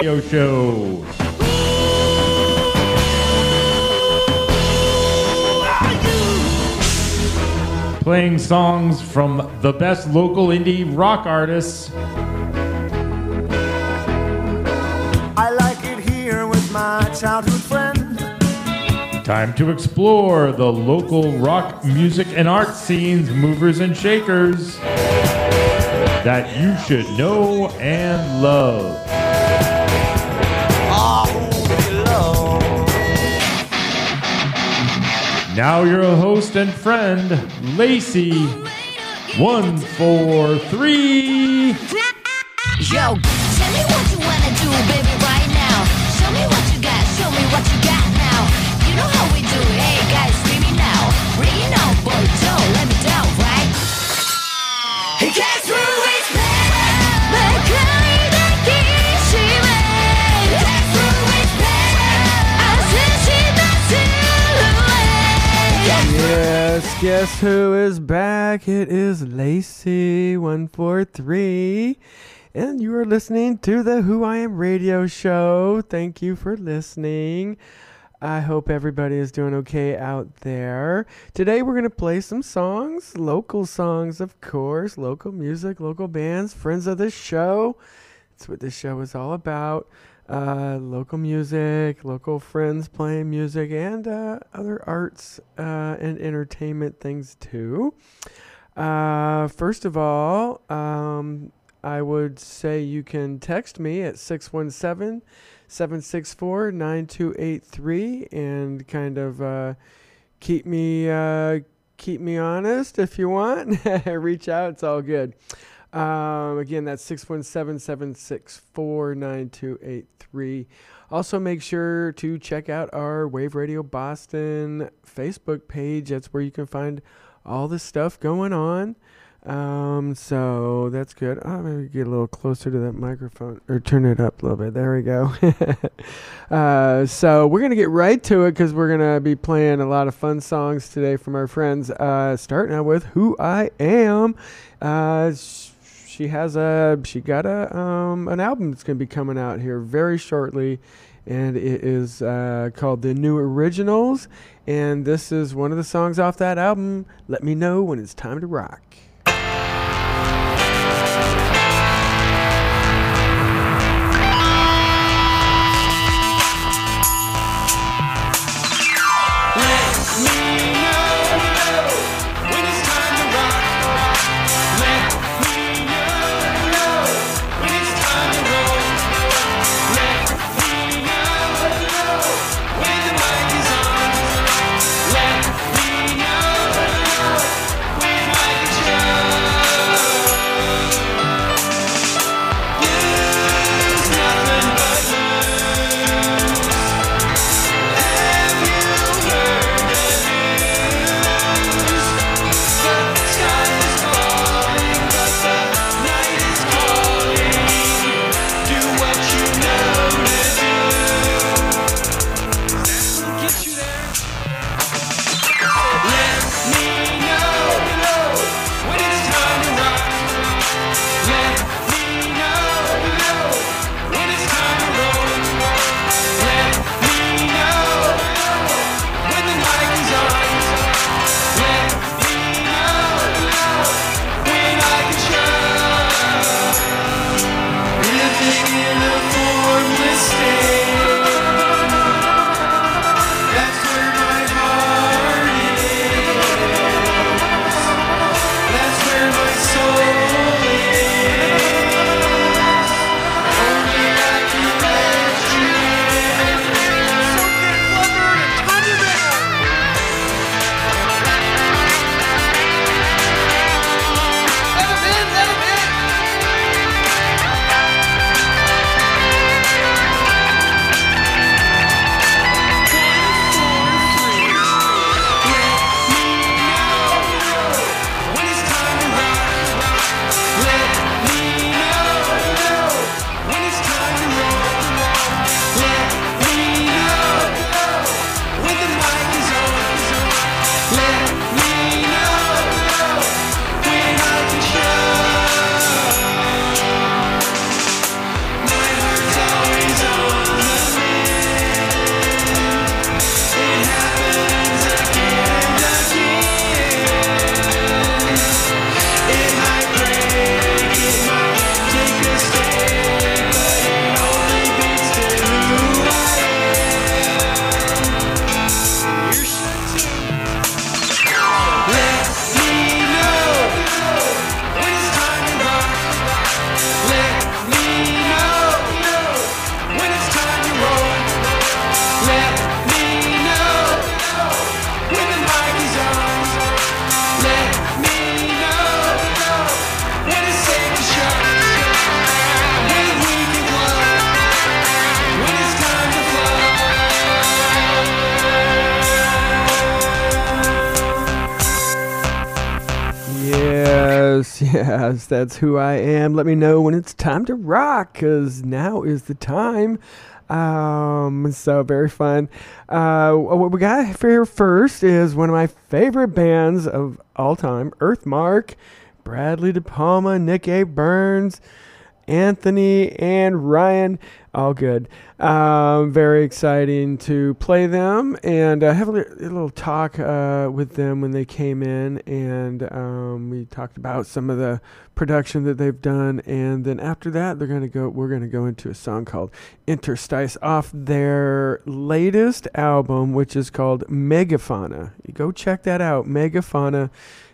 Radio Show. Playing songs from the best local indie rock artists. I like it here with my childhood friend. Time to explore the local rock music and art scenes, movers and shakers that you should know and love. Now your host and friend, Lacy. One, four, three. Yo, tell me what you wanna do, baby, guess who is back? It is Lacy143. And you are listening to the Who I Am radio show. Thank you for listening. I hope everybody is doing okay out there. Today we're going to play some songs, local songs, of course, local music, local bands, friends of the show. That's what this show is all about. Uh, local music, local friends playing music, and uh, other arts uh, and entertainment things too. Uh, first of all, um, I would say you can text me at 617 764 9283 and kind of uh, keep me uh, keep me honest if you want. Reach out, it's all good. Um, again, that's 617 764 9283. Also, make sure to check out our Wave Radio Boston Facebook page. That's where you can find all the stuff going on. Um, so that's good. Oh, maybe get a little closer to that microphone or turn it up a little bit. There we go. uh, so we're gonna get right to it because we're gonna be playing a lot of fun songs today from our friends. Uh, starting out with "Who I Am." Uh, she has a she got a um an album that's gonna be coming out here very shortly. And it is uh, called The New Originals. And this is one of the songs off that album. Let me know when it's time to rock. That's who I am. Let me know when it's time to rock, because now is the time. Um, so very fun. Uh, what we got for here first is one of my favorite bands of all time, Earthmark, Bradley De Palma, Nick A. Burns, Anthony and Ryan. All good. Um, very exciting to play them and uh, have a, li- a little talk uh, with them when they came in, and um, we talked about some of the production that they've done. And then after that, they're gonna go. We're gonna go into a song called Interstice off their latest album, which is called Megafauna. You go check that out. Megafauna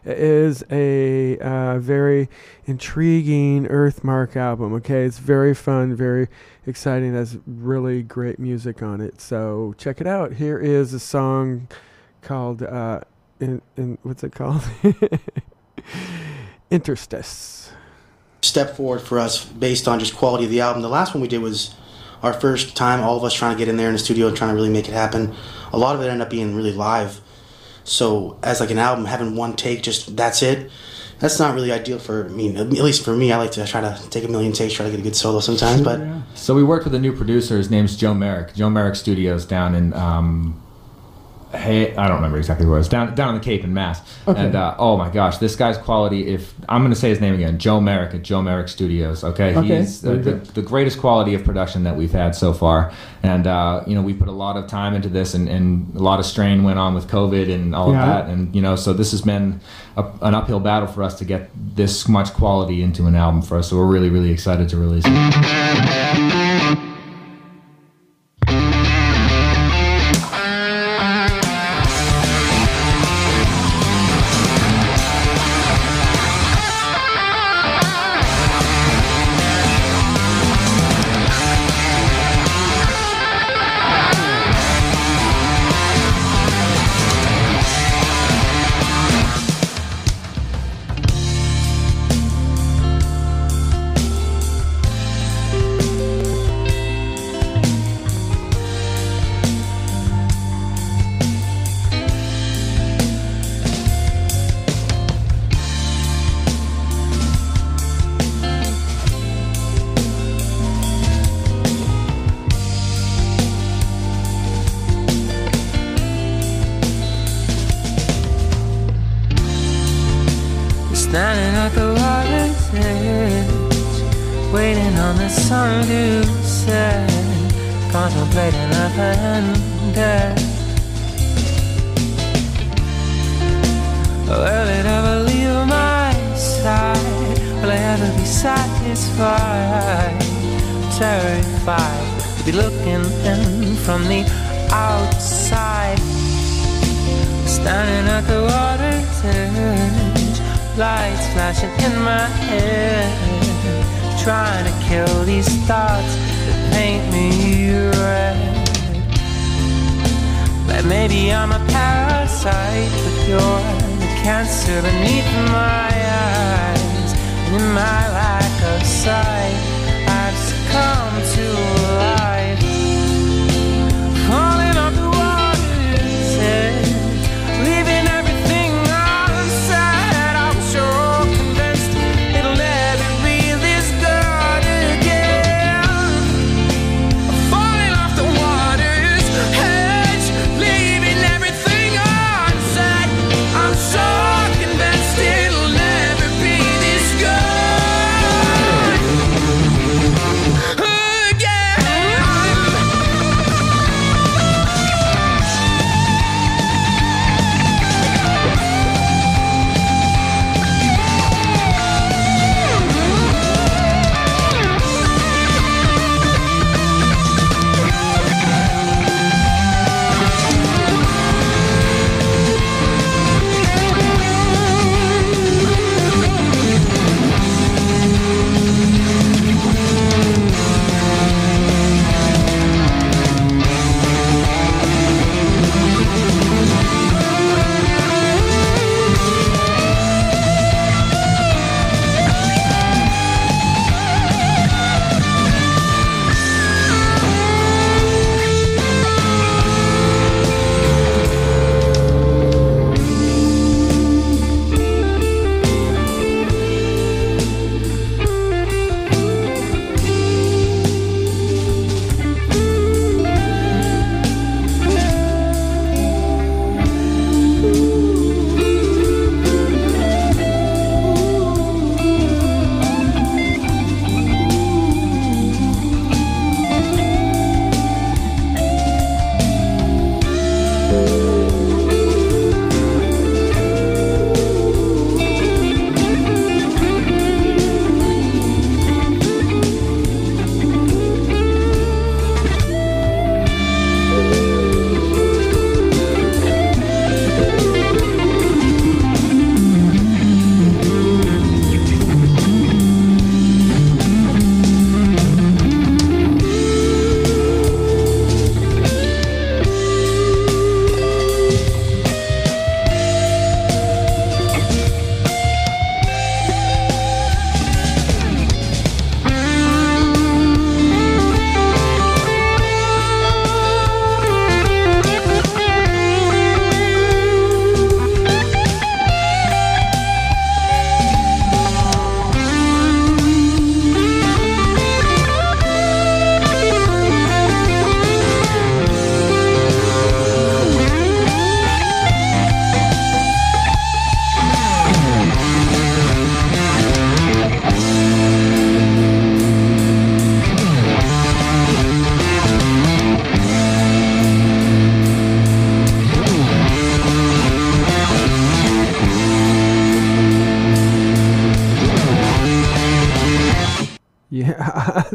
is a uh, very intriguing Earthmark album. Okay, it's very fun, very exciting. Has really great music on it. So check it out. Here is a song called uh, in, in what's it called? Interstice. step forward for us based on just quality of the album. The last one we did was our first time, all of us trying to get in there in the studio and trying to really make it happen. A lot of it ended up being really live. So as like an album, having one take, just that's it. That's not really ideal for me. At least for me, I like to try to take a million takes, try to get a good solo sometimes. But So we worked with a new producer. His name's Joe Merrick. Joe Merrick Studios down in um, hey, I don't remember exactly where it was. Down down in the Cape in Mass. And uh, oh my gosh, this guy's quality. If I'm going to say his name again, Joe Merrick at Joe Merrick Studios. Okay, Okay, he's the, the, the greatest quality of production that we've had so far. And uh, you know, we put a lot of time into this, and, and a lot of strain went on with COVID and all Yeah. of that. And you know, so this has been a, an uphill battle for us to get this much quality into an album for us. So we're really really excited to release it.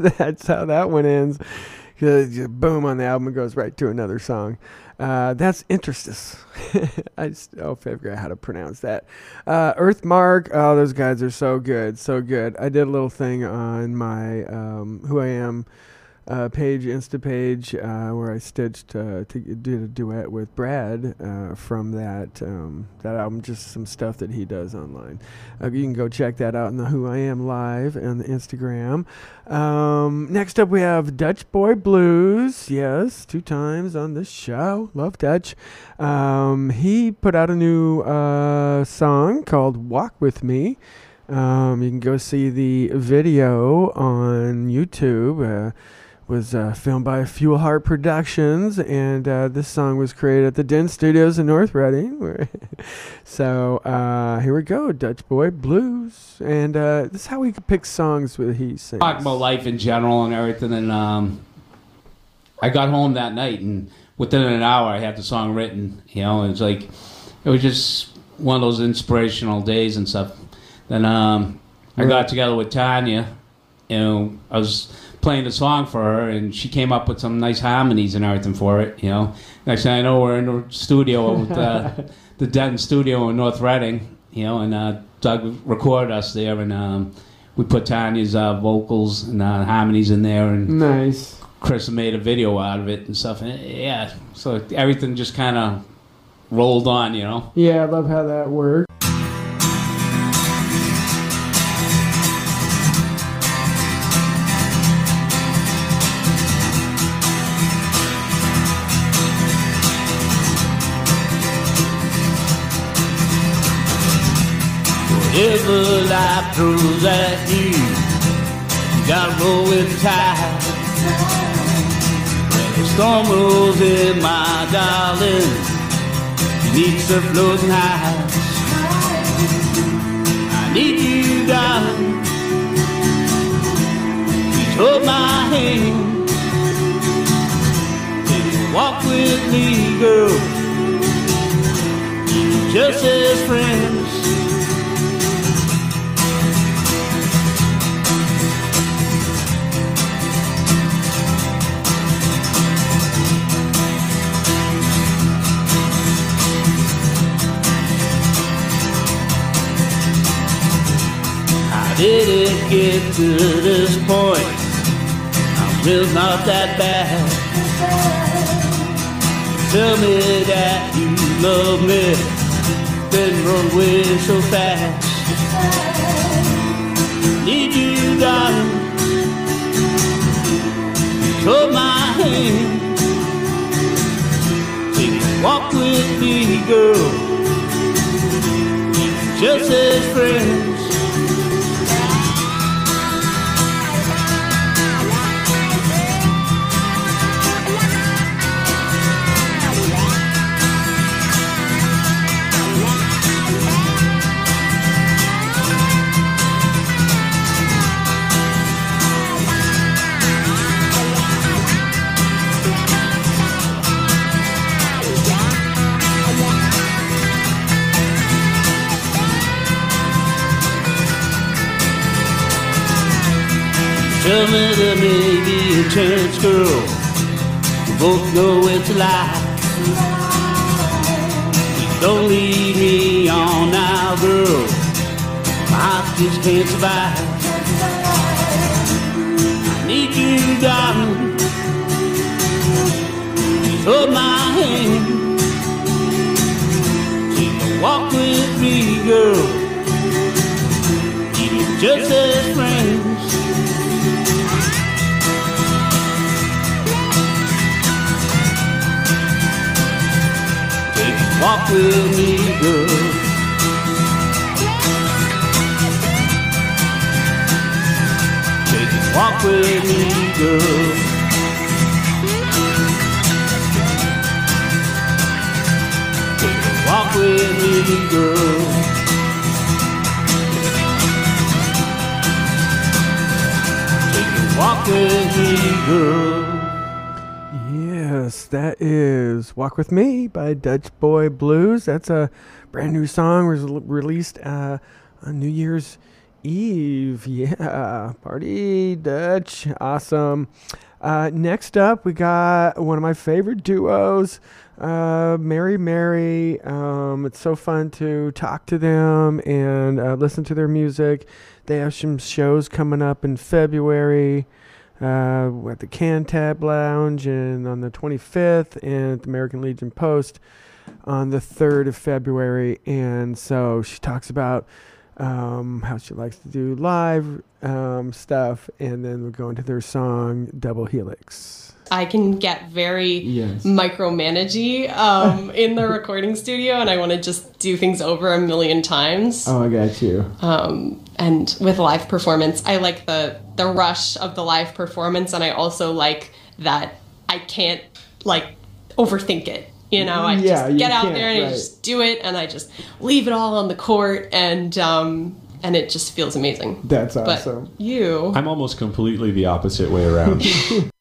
that's how that one ends. boom on the album goes right to another song. Uh, that's Interestus. I just oh, figure out how to pronounce that. Uh, Earthmark. Oh, those guys are so good, so good. I did a little thing on my um, Who I Am uh, page, Insta page, uh, where I stitched uh, to did a duet with Brad uh, from that um, that album. Just some stuff that he does online. Uh, you can go check that out in the Who I Am live on the Instagram. Um, next up, we have Dutch Boy Blues. Yes, two times on this show. Love Dutch. Um, he put out a new uh, song called "Walk with Me." Um, you can go see the video on YouTube. Was uh, filmed by Fuel Heart Productions, and uh, this song was created at the Den Studios in North Reading. so uh, here we go, Dutch Boy Blues, and uh, this is how we pick songs with he sings. talk about life in general and everything. And um, I got home that night, and within an hour, I had the song written. You know, it was like it was just one of those inspirational days and stuff. Then um, I got together with Tanya. You know, I was playing the song for her, and she came up with some nice harmonies and everything for it. You know, next thing I know, we're in the studio with uh, the Denton Studio in North Reading. You know, and uh, Doug recorded us there, and um, we put Tanya's uh, vocals and uh, harmonies in there, and Nice. Chris made a video out of it and stuff. And yeah, so everything just kind of rolled on, you know. Yeah, I love how that worked. Whatever life throws at you, you gotta roll with the tide. When the storm rolls in, my darling, you need surf floating highs. I need you, darling. Please hold my hand. Please walk with me, girl. Just as friends. Did it get to this point? I'm really not that bad. Tell me that you love me, then run away so fast. Need you, darling. Hold my hand. Walk with me, girl. Just as friends. Tell me there may be a chance, girl. We both know it's a lie. Don't leave me on now, girl. My heart just can't survive. I need you, darling. Please hold my hand. Walk with me, girl. Just as friends. Walk with me, girl. Take a walk with me, girl. Take a walk with me, girl. Take a walk with me, girl. Yes, that is Walk With Me by Dutch Boy Blues. That's a brand new song was released uh, on New Year's Eve. Yeah, party Dutch. Awesome. Uh, next up, we got one of my favorite duos, uh, Merry Merry. Um, it's so fun to talk to them and uh, listen to their music. They have some shows coming up in February uh, at the Cantab Lounge and on the 25th and at the American Legion Post on the 3rd of February. And so she talks about um, how she likes to do live um, stuff. And then we'll go into their song Double Helix. I can get very Yes. micromanagey um, in the recording studio, and I want to just do things over a million times. Oh, I got you. Um, and with live performance, I like the the rush of the live performance, and I also like that I can't like overthink it. You know, I Yeah, just get out there and I just do it, and I just leave it all on the court, and um, and it just feels amazing. That's But awesome. you, I'm almost completely the opposite way around.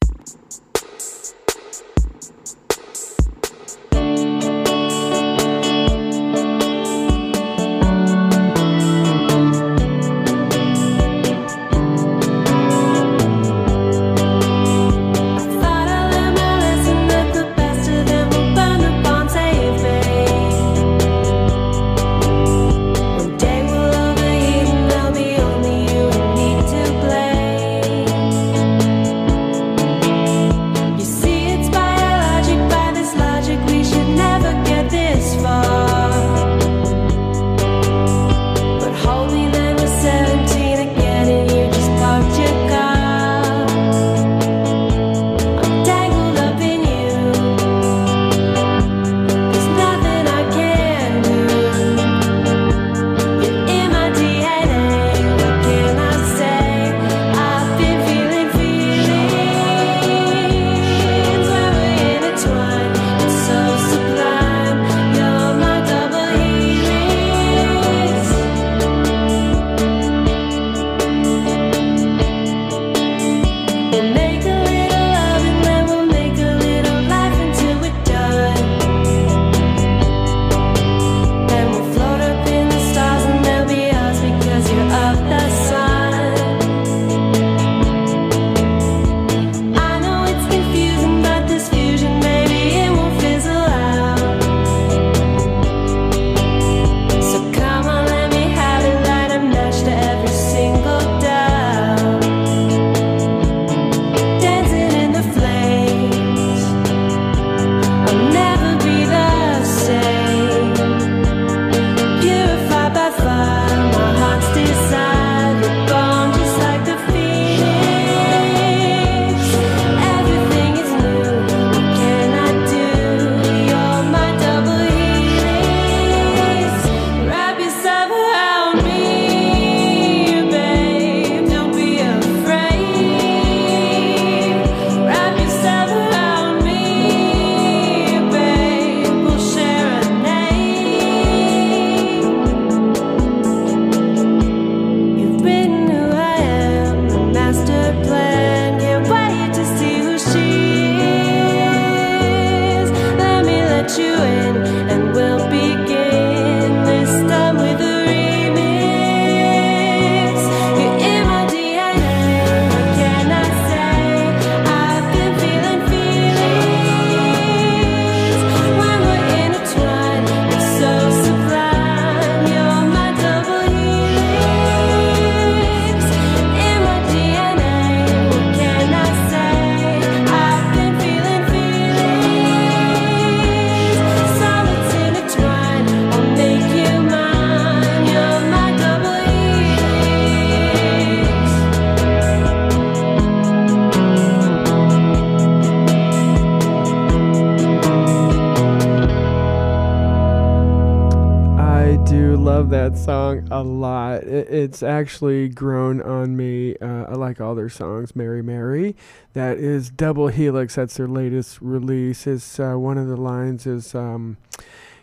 that song a lot. It, it's actually grown on me. Uh, I like all their songs. Merry Merry, that is Double Helix. That's their latest release. Is uh, one of the lines is, um,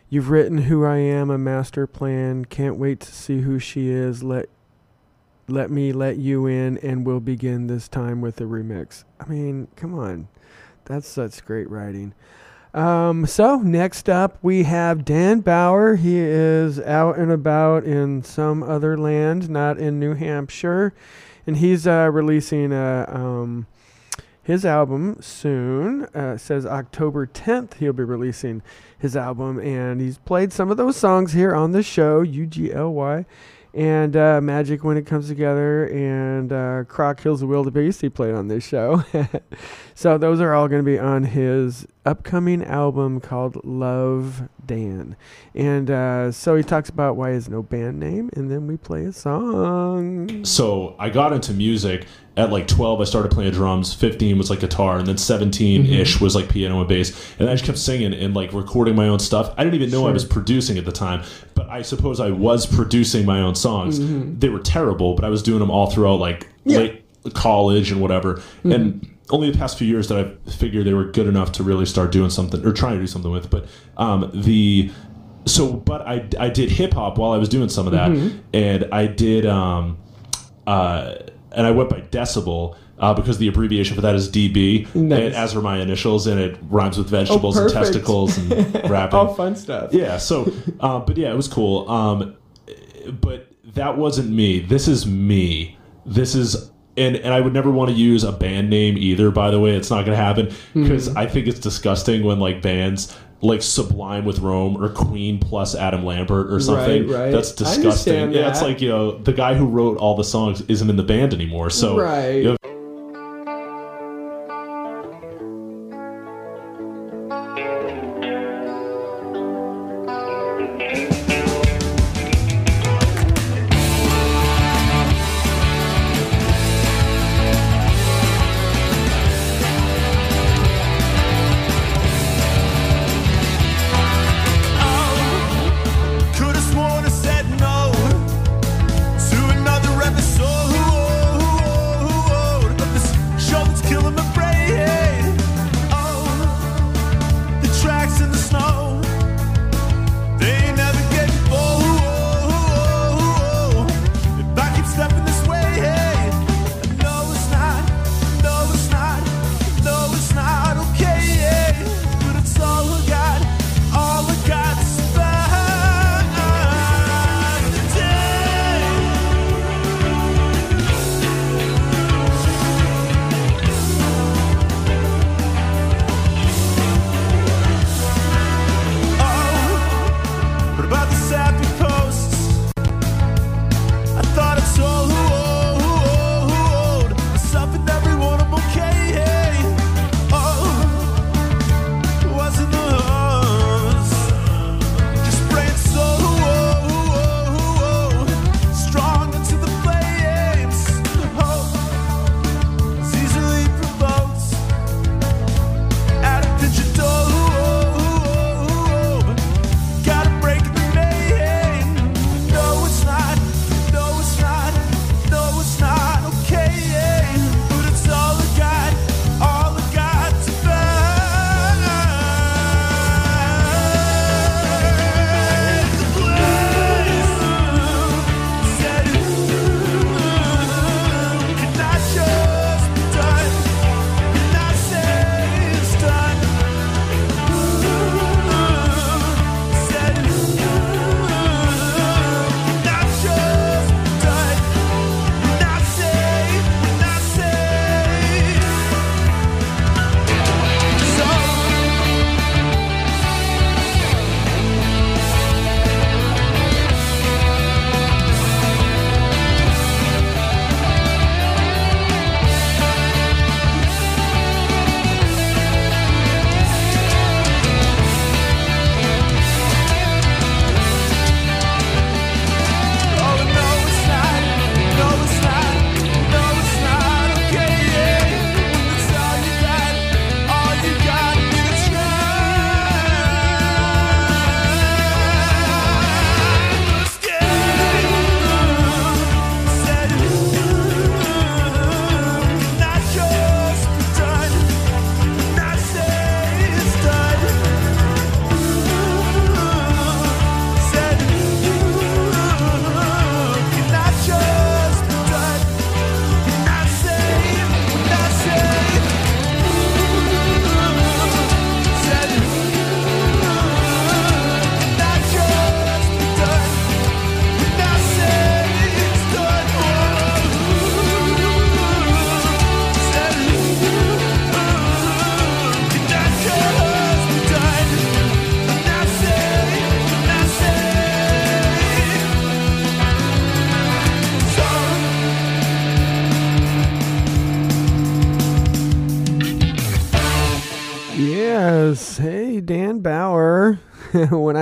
"You've written who I am, a master plan. Can't wait to see who she is. Let let me let you in, and we'll begin this time with a remix." I mean, come on, that's such great writing. Um, so next up we have Dan Bauer. He is out and about in some other land, not in New Hampshire, and he's uh, releasing a, um, his album soon. Uh, says October 10th he'll be releasing his album, and he's played some of those songs here on the show, UGLY. And uh, Magic When It Comes Together and uh, Croc Kills the Wildebeest he played on this show. so those are all going to be on his upcoming album called Love Dan. And uh, so he talks about why he has no band name, and then we play a song. So I got into music at like 12. I started playing drums. 15 was like guitar, and then 17 ish Mm-hmm. was like piano and bass. And I just kept singing and like recording my own stuff. I didn't even know I was producing at the time, but I suppose I was producing my own songs. They were terrible, but I was doing them all throughout like Mm-hmm. Yeah. Mm-hmm. late college and whatever. And only the past few years that I figured they were good enough to really start doing something or trying to do something with. But um, the so but I, I did hip hop while I was doing some of that, Mm-hmm. and I did um, uh, and I went by decibel. Uh, because the abbreviation for that is DB, Nice. and as are my initials, and it rhymes with vegetables and testicles and rapping. All fun stuff. Yeah. So, um, but yeah, it was cool. Um, but that wasn't me. This is me. This is. And, and I would never want to use a band name either. By the way, it's not going to happen because I think it's disgusting when like bands like Sublime with Rome or Queen plus Adam Lambert or something. right. right. That's disgusting. Yeah, it's like you know the guy who wrote all the songs isn't in the band anymore. So Right. you know,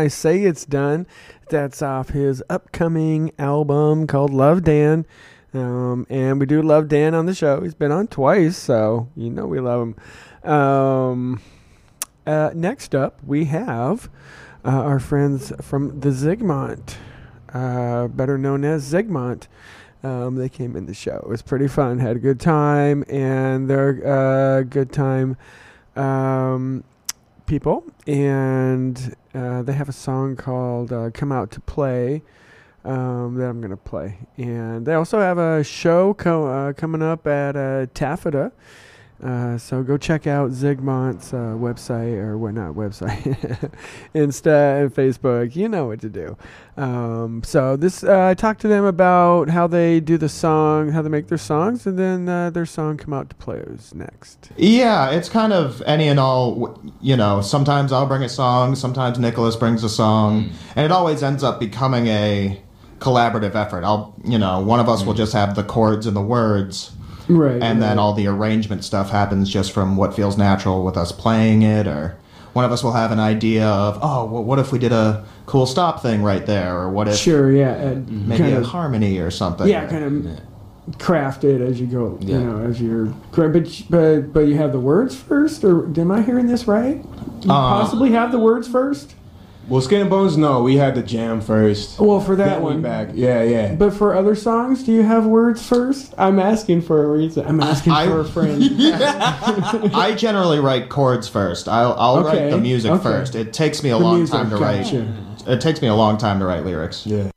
I say it's done, that's off his upcoming album called Love Dan. Um, and we do love Dan on the show. He's been on twice, so you know we love him. Um, uh, next up, we have uh, our friends from the Zigmont, uh, better known as Zigmont. Um, they came in the show. It was pretty fun. Had a good time, and they're uh, good time um, people. And uh, they have a song called uh, "Come Out to Play." Um, that I'm gonna play, and they also have a show co- uh, coming up at uh, Taffeta. Uh, so go check out Zigmont's uh, website or what not website, Insta and Facebook. You know what to do. Um, so this uh, I talked to them about how they do the song, how they make their songs, and then uh, their song come out to play was next. Yeah, it's kind of any and all. You know, sometimes I'll bring a song, sometimes Nicholas brings a song, and it always ends up becoming a collaborative effort. I'll, you know, one of us will just have the chords and the words, Right. and then all the arrangement stuff happens just from what feels natural with us playing it, or one of us will have an idea of, oh, well, what if we did a cool stop thing right there, or what if Sure. Yeah. Maybe kind a of, harmony or something. yeah, kind of craft it as you go. Yeah. You know, as you're. But but but you have the words first, or am I hearing this right? You Uh, possibly have the words first. Well, Skin and Bones, no, we had the jam first. Well, for that Then we one. back. Yeah, yeah. But for other songs, do you have words first? I'm asking for a reason. I'm asking I- for a friend. I generally write chords first. I'll, I'll Okay, write the music okay. first. It takes me a The long music, time to gotcha. write. It takes me a long time to write lyrics. Yeah.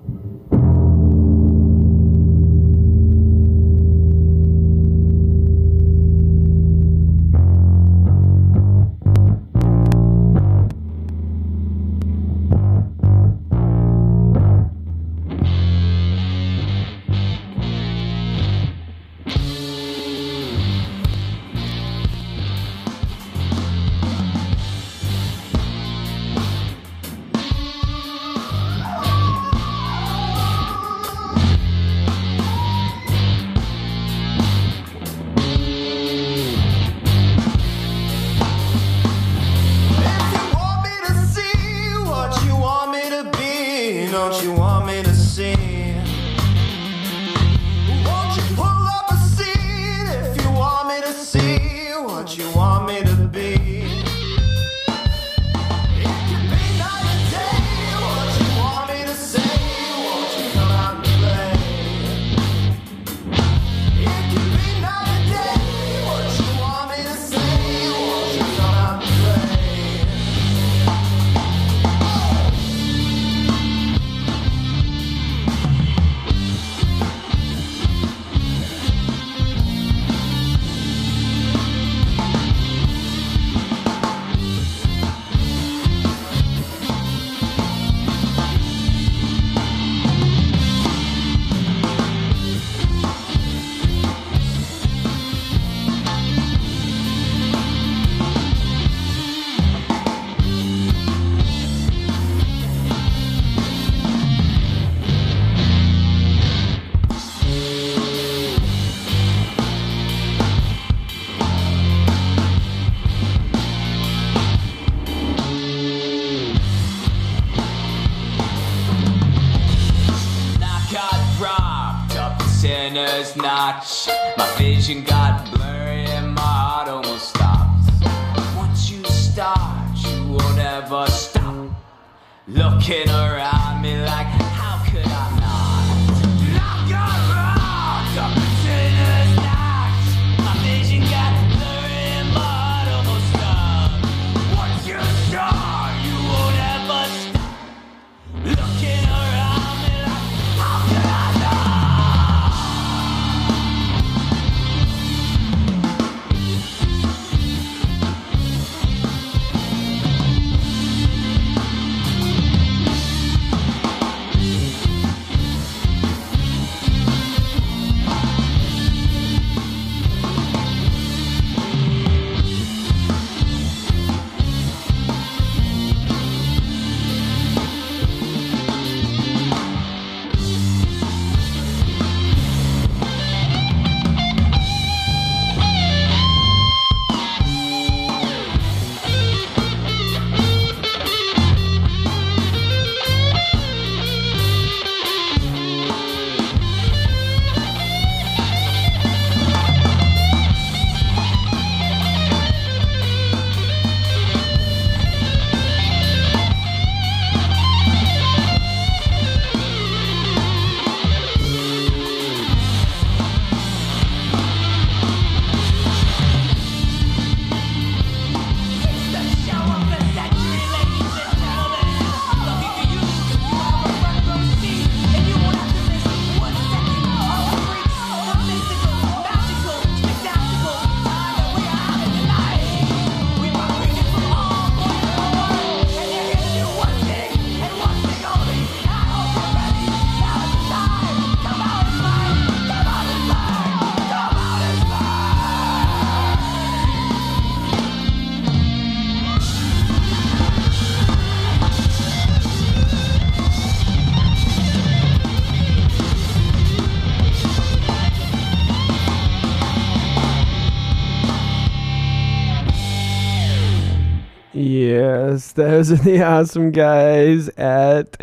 Those are the awesome guys at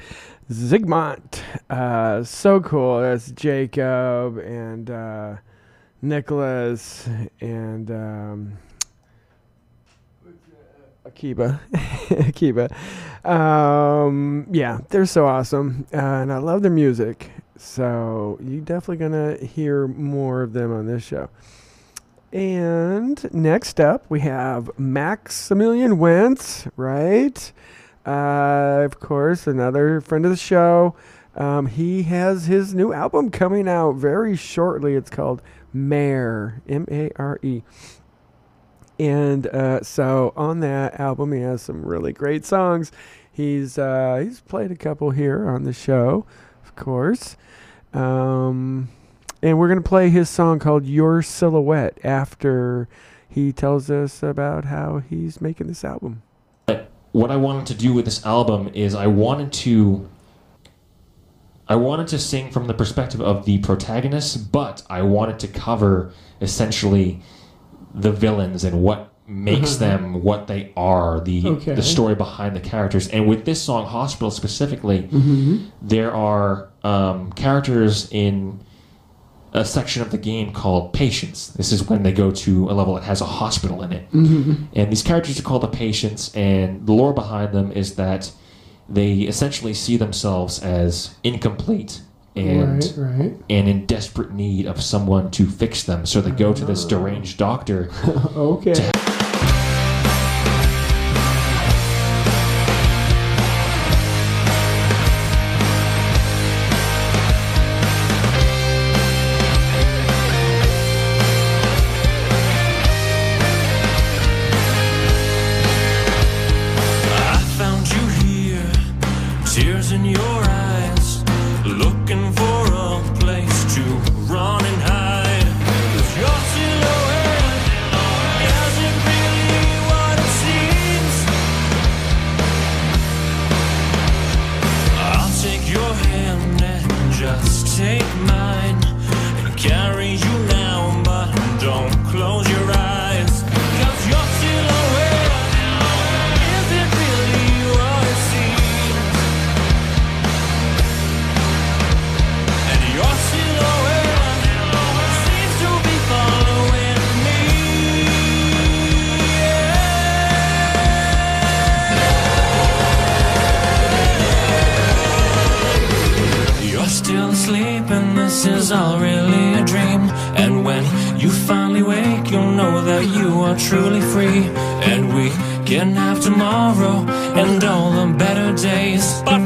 Zigmont. Uh, so cool. That's Jacob and uh, Nicholas and um, Akiba. Akiba. Um, yeah, they're so awesome. Uh, and I love their music. So you're definitely going to hear more of them on this show. And next up, we have Maximilian Wentz, right? Uh, of course, another friend of the show. Um, he has his new album coming out very shortly. It's called Mare, M A R E. And uh, so on that album, he has some really great songs. He's uh, he's played a couple here on the show, of course. Um, and we're gonna play his song called "Your Silhouette" after he tells us about how he's making this album. what I wanted to do with this album is I wanted to I wanted to sing from the perspective of the protagonist, but I wanted to cover essentially the villains and what makes Mhm. them what they are, the Okay. the story behind the characters. And with this song, Hospital specifically, Mhm. there are um, characters in a section of the game called Patients. This is when they go to a level that has a hospital in it. Mhm. And these characters are called the Patients, and the lore behind them is that they essentially see themselves as incomplete and Right, right. and in desperate need of someone to fix them. So they go to this deranged doctor. okay. Is all really a dream. And when you finally wake, you'll know that you are truly free. And we can have tomorrow and all the better days. But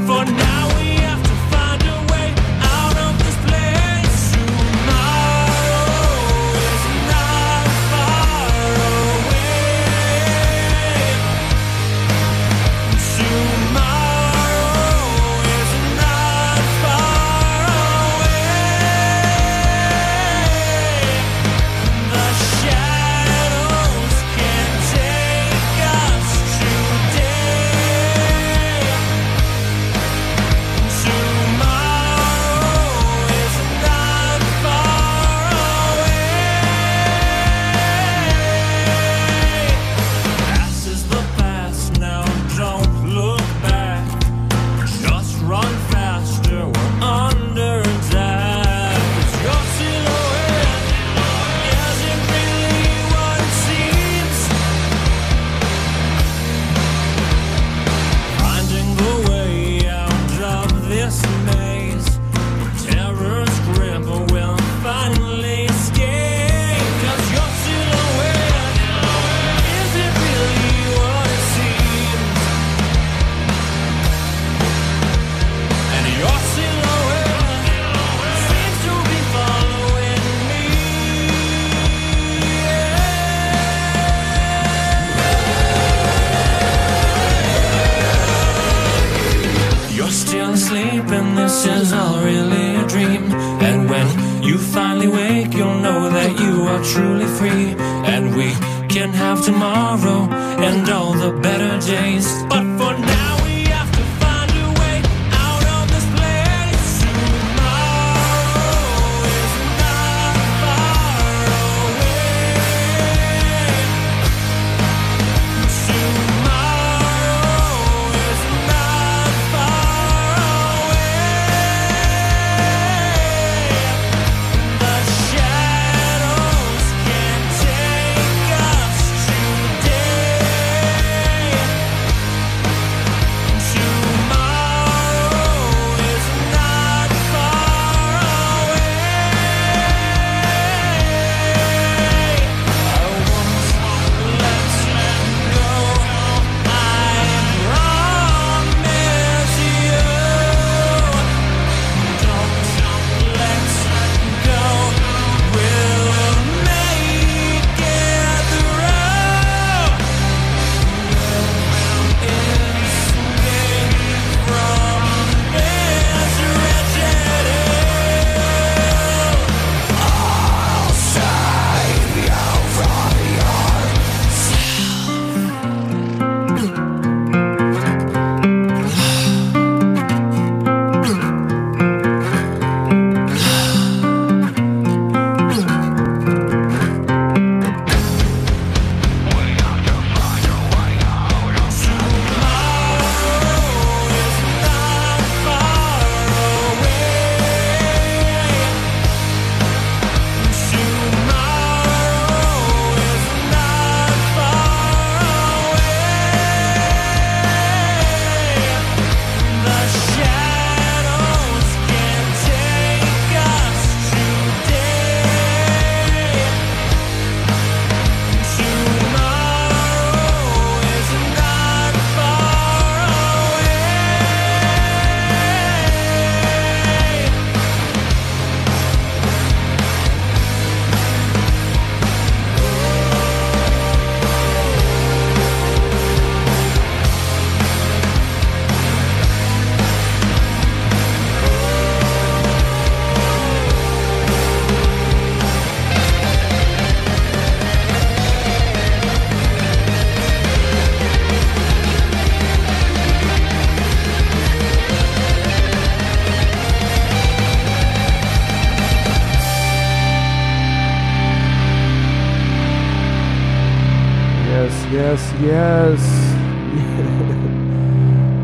yes.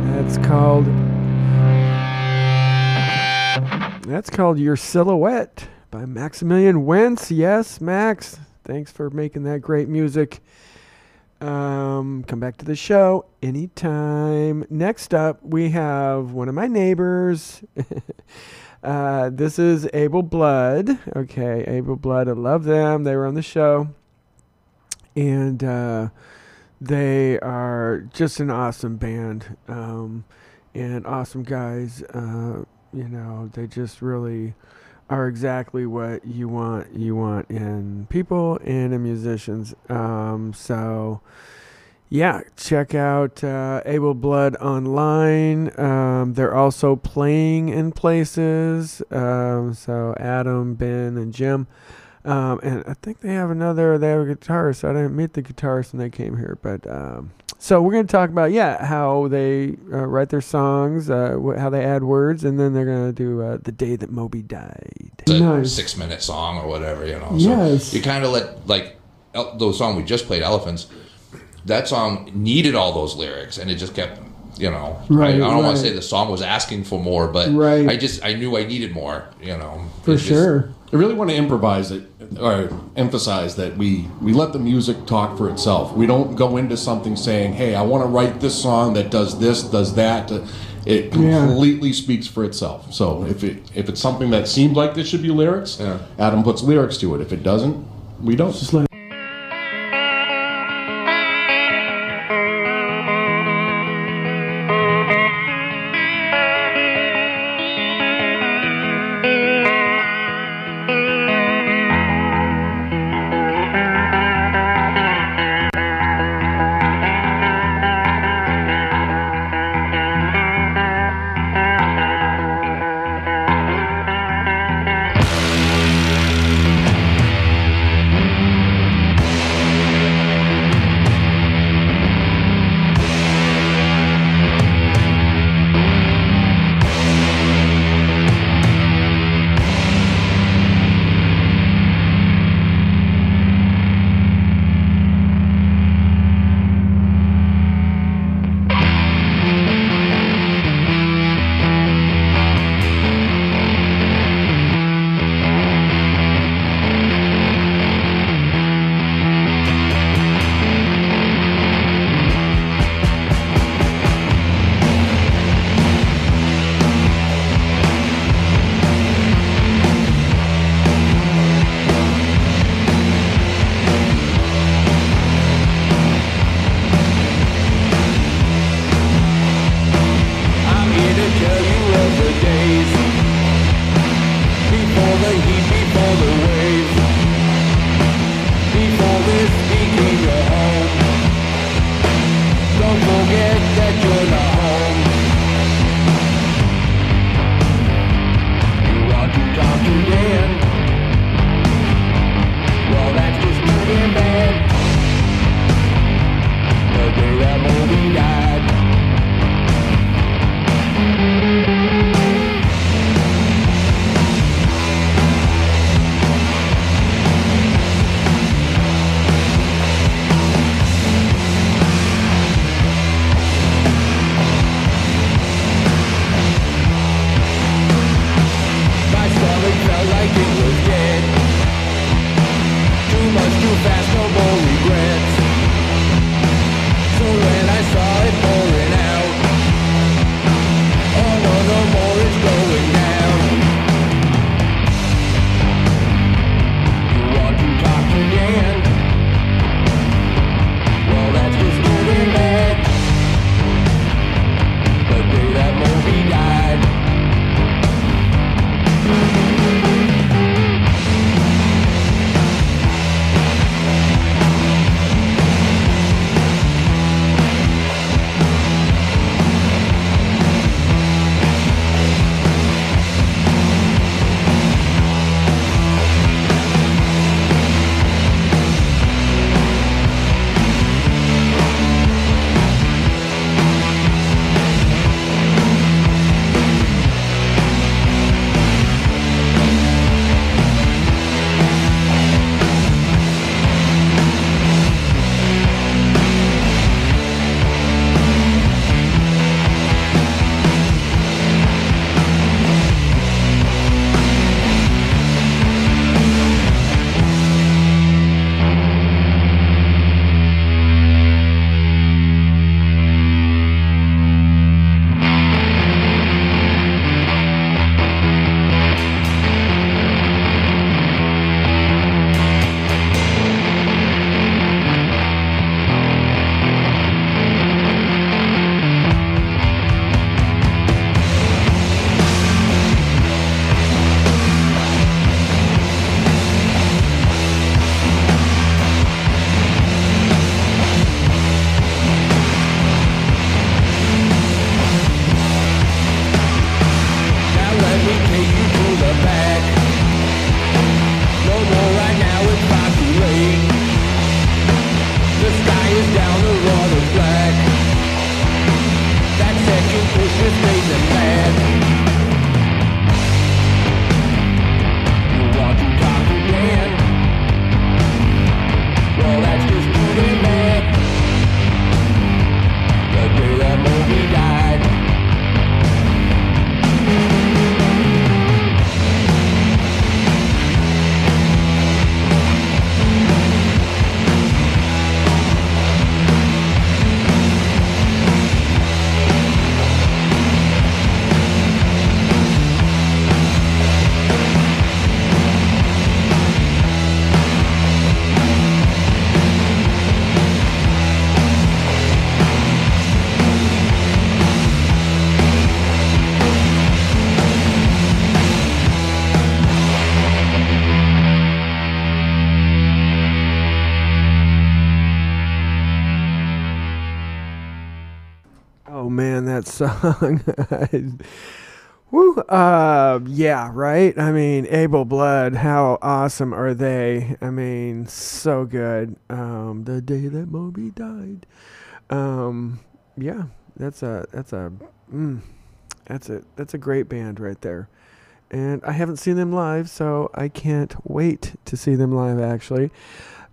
That's called. That's called Your Silhouette by Maximilian Wentz. Yes, Max. Thanks for making that great music. Um, come back to the show anytime. Next up, we have one of my neighbors. uh, this is Abel Blood. Okay, Abel Blood. I love them. They were on the show. And uh, they are just an awesome band um, and awesome guys. Uh, you know, they just really are exactly what you want you want in people and in musicians. Um, so yeah, check out uh, Abel Blood online. Um, they're also playing in places. Um, so Adam, Ben, and Jim. Um, and I think they have another. They have a guitarist. I didn't meet the guitarist when they came here, but um, so we're going to talk about yeah how they uh, write their songs, uh, wh- how they add words, and then they're going to do uh, the day that Moby died. a six minute song or whatever, you know. So Yes. You kind of let, like, El- the song we just played, Elephants, that song needed all those lyrics and it just kept, you know. Right, I, I don't want to say the song was asking for more, but Right. I just, I knew I needed more, you know. For It just- sure. I really want to improvise it or emphasize that we we let the music talk for itself. We don't go into something saying, "Hey, I want to write this song that does this, does that." It Yeah. completely speaks for itself. So if it if it's something that seemed like this should be lyrics, Adam puts lyrics to it. If it doesn't, we don't. Song. Woo. Uh, yeah, right. I mean, Abel Blood. How awesome are they? I mean, so good. Um, the day that Moby died. Um, yeah, that's a that's a mm, that's a that's a great band right there. And I haven't seen them live, so I can't wait to see them live. Actually,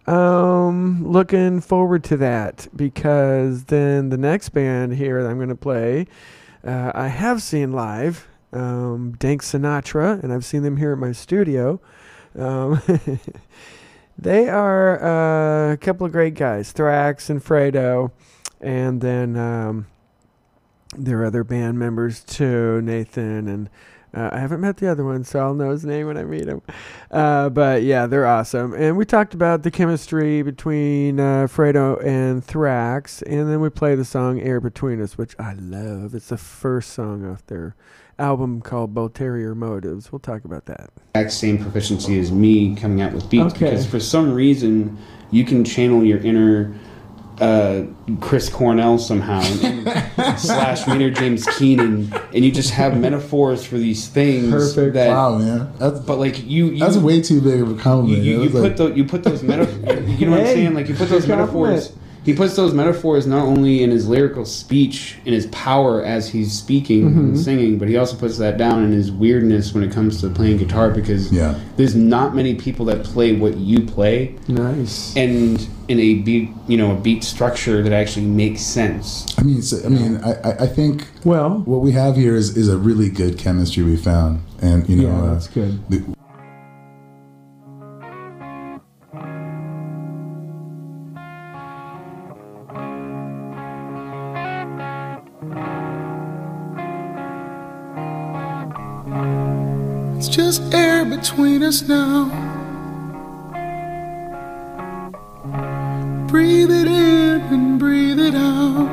um, looking forward to that because then the next band here that I'm going to play, uh, I have seen live, um, Dank Sinatra, and I've seen them here at my studio. Um, they are uh, a couple of great guys, Thrax and Fredo, and then um, their other band members too, Nathan and. Uh, I haven't met the other one, so I'll know his name when I meet him. Uh, but yeah, they're awesome. And we talked about the chemistry between uh, Fredo and Thrax, and then we play the song "Air Between Us," which I love. It's the first song off their album called "Ulterior Motives." We'll talk about that. exact same proficiency as me coming out with beats Okay. because for some reason you can channel your inner uh, Chris Cornell somehow slash Maynard James Keenan and you just have metaphors for these things Perfect. that wow, man. That's, but like you, you that's way too big of a you, compliment. you, It you put like- the, you put those metaphors you know what I'm saying like you put those metaphors. He puts those metaphors not only in his lyrical speech in his power as he's speaking and Mhm. singing but he also puts that down in his weirdness when it comes to playing guitar because Yeah. there's not many people that play what you play nice and in a beat you know a beat structure that actually makes sense I mean, so, I mean, I, I- I think well, what we have here is, is a really good chemistry we found, and you know, Yeah, uh, that's good. the- between us now. Breathe it in and breathe it out.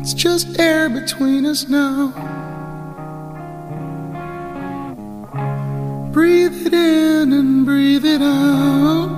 It's just air between us now. Breathe it in and breathe it out.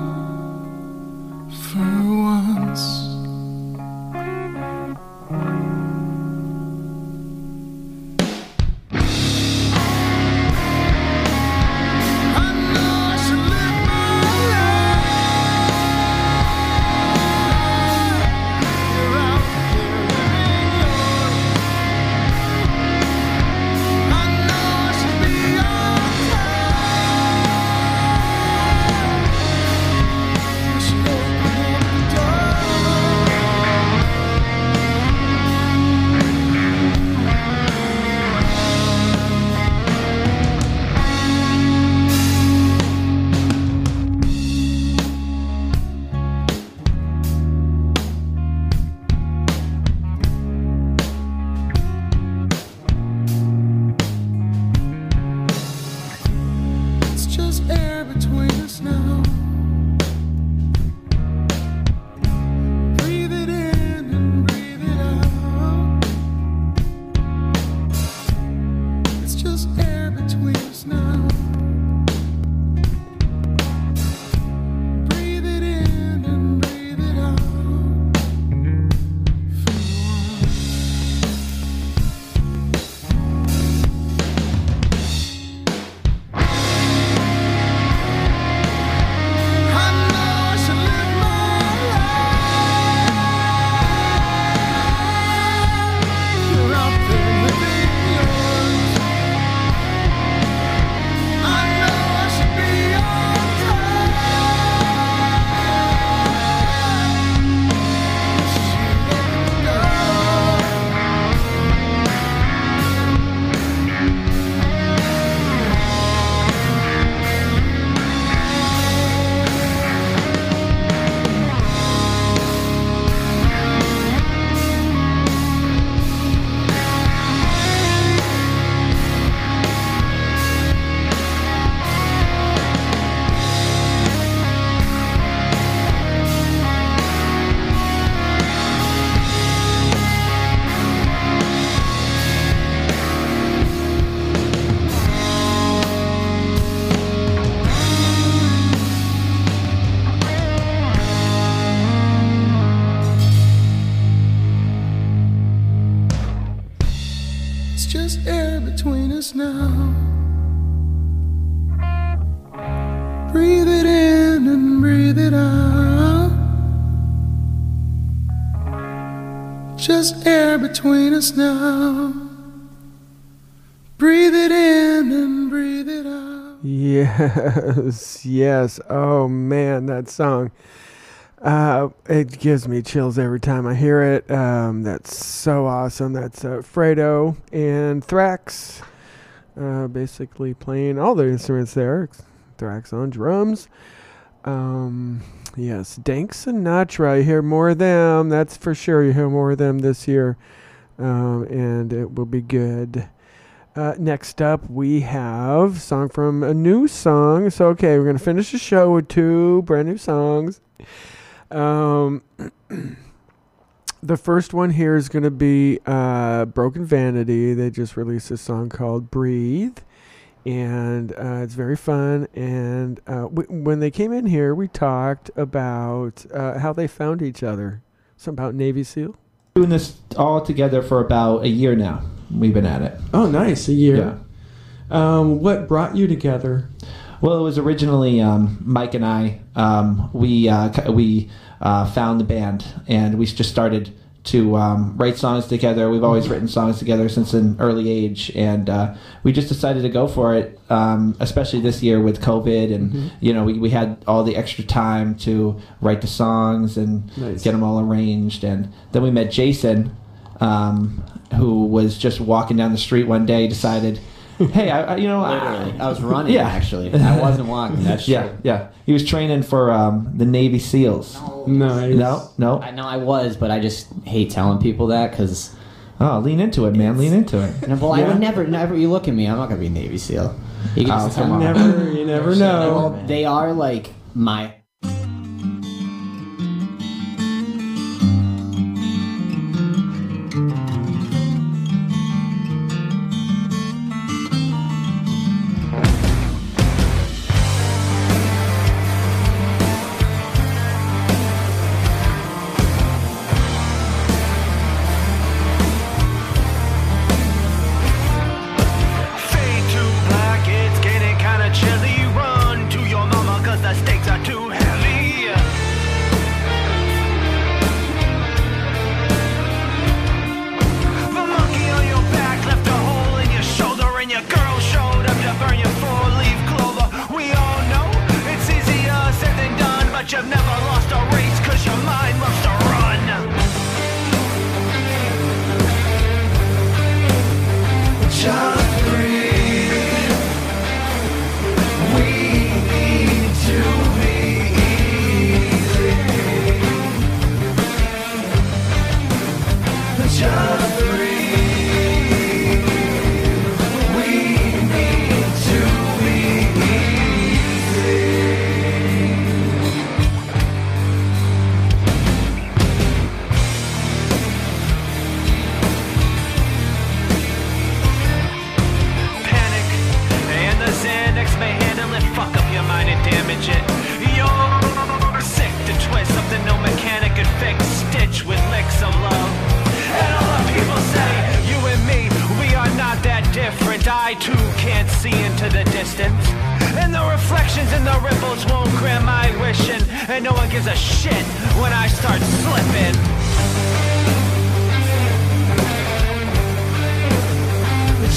Us now. Breathe it in and breathe it out. Yes, yes. Oh man, that song. Uh, it gives me chills every time I hear it. Um, that's so awesome. That's uh, Fredo and Thrax, uh, basically playing all the instruments there. Thrax on drums. Um, yes, Dank Sinatra. You hear more of them. That's for sure. You hear more of them this year, um, and it will be good. Uh, next up, we have song from a new song. So, okay, we're gonna finish the show with two brand new songs. Um, the first one here is gonna be uh, Broken Vanity. They just released a song called "Breathe," and uh, it's very fun. And uh, when they came in here, we talked about uh, how they found each other. Something about Navy SEAL. Doing this all together for about a year now. We've been at it. Oh, nice, a year. Um, what brought you together? Well, it was originally um, Mike and I. Um, we uh, we uh, found the band and we just started to um, write songs together. We've always written songs together since an early age, and uh, we just decided to go for it. Um, especially this year with COVID, and Mhm. you know we, we had all the extra time to write the songs and Nice. get them all arranged. And then we met Jason, um, who was just walking down the street one day, decided. Hey, I, I you know, Literally. I was running, Yeah. actually. I wasn't walking. That's yeah, true. yeah. He was training for um, the Navy SEAls. Nice. No, no. I know I was, but I just hate telling people that because. Oh, lean into it, man. Lean into it. No, well, I would never, never. You look at me. I'm not gonna be a Navy SEAL. You can Oh, just come tell on. me. Never- you never know. Well, they are like my. See into the distance. And the reflections and the ripples won't grant my wishing. And no one gives a shit when I start slipping.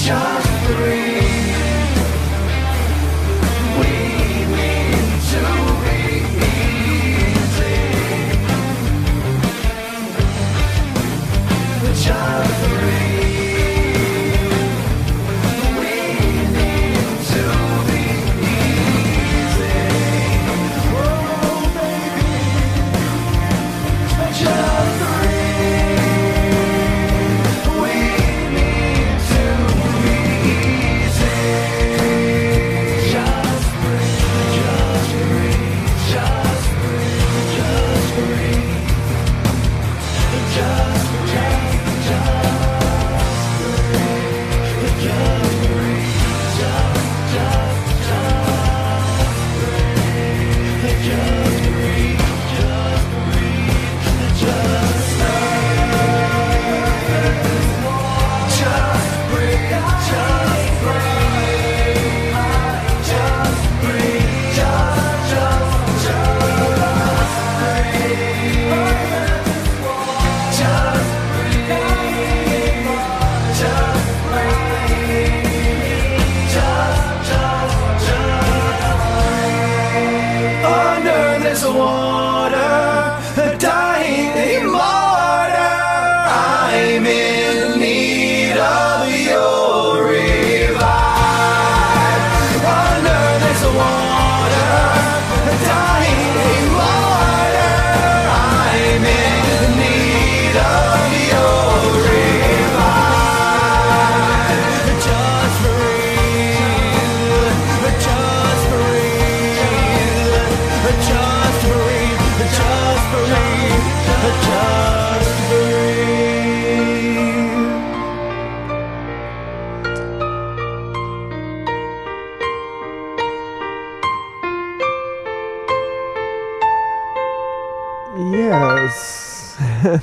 Just breathe. We need to be easy. Just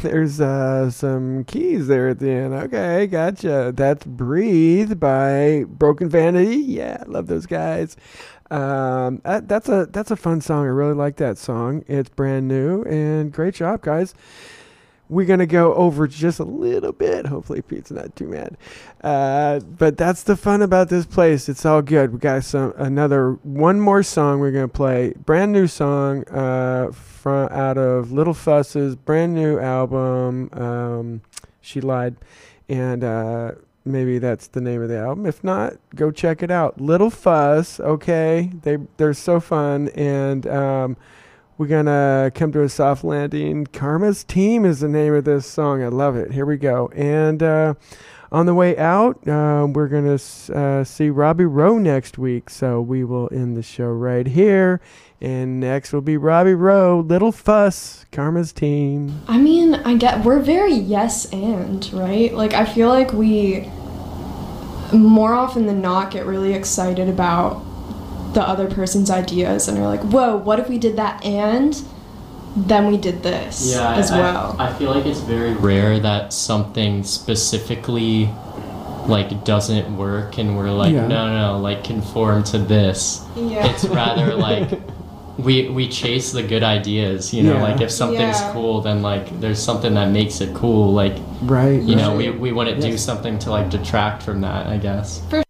There's uh, some keys there at the end. Okay, gotcha. That's Breathe by Broken Vanity. Yeah, love those guys. Um, that, that's a that's a fun song. I really like that song. It's brand new and great job, guys. We're gonna go over just a little bit. Hopefully, Pete's not too mad. Uh, but that's the fun about this place. It's all good. We got some another one more song we're gonna play. Brand new song uh, from out of Little Fuss's brand new album. Um, she lied, and uh, maybe that's the name of the album. If not, go check it out. Little Fuss. Okay, they they're so fun and. Um, we're gonna come to a soft landing. Karma's Team is the name of this song. I love it. Here we go. And uh, on the way out, uh, we're gonna uh, see Robby Rowe next week. So we will end the show right here. And next will be Robby Rowe, Little Fuss, Karma's Team. I mean, I get we're very yes and, right? Like I feel like we more often than not get really excited about the other person's ideas and are like, "Whoa, what if we did that and then we did this yeah, as I, well?" I, I feel like it's very rare that something specifically like doesn't work and we're like, Yeah. no, no, like conform to this. Yeah. It's rather like we we chase the good ideas, you know, Yeah. like if something's Yeah. cool then like there's something that makes it cool, like Right. you know, right. we we wouldn't do something to like detract from that, I guess. I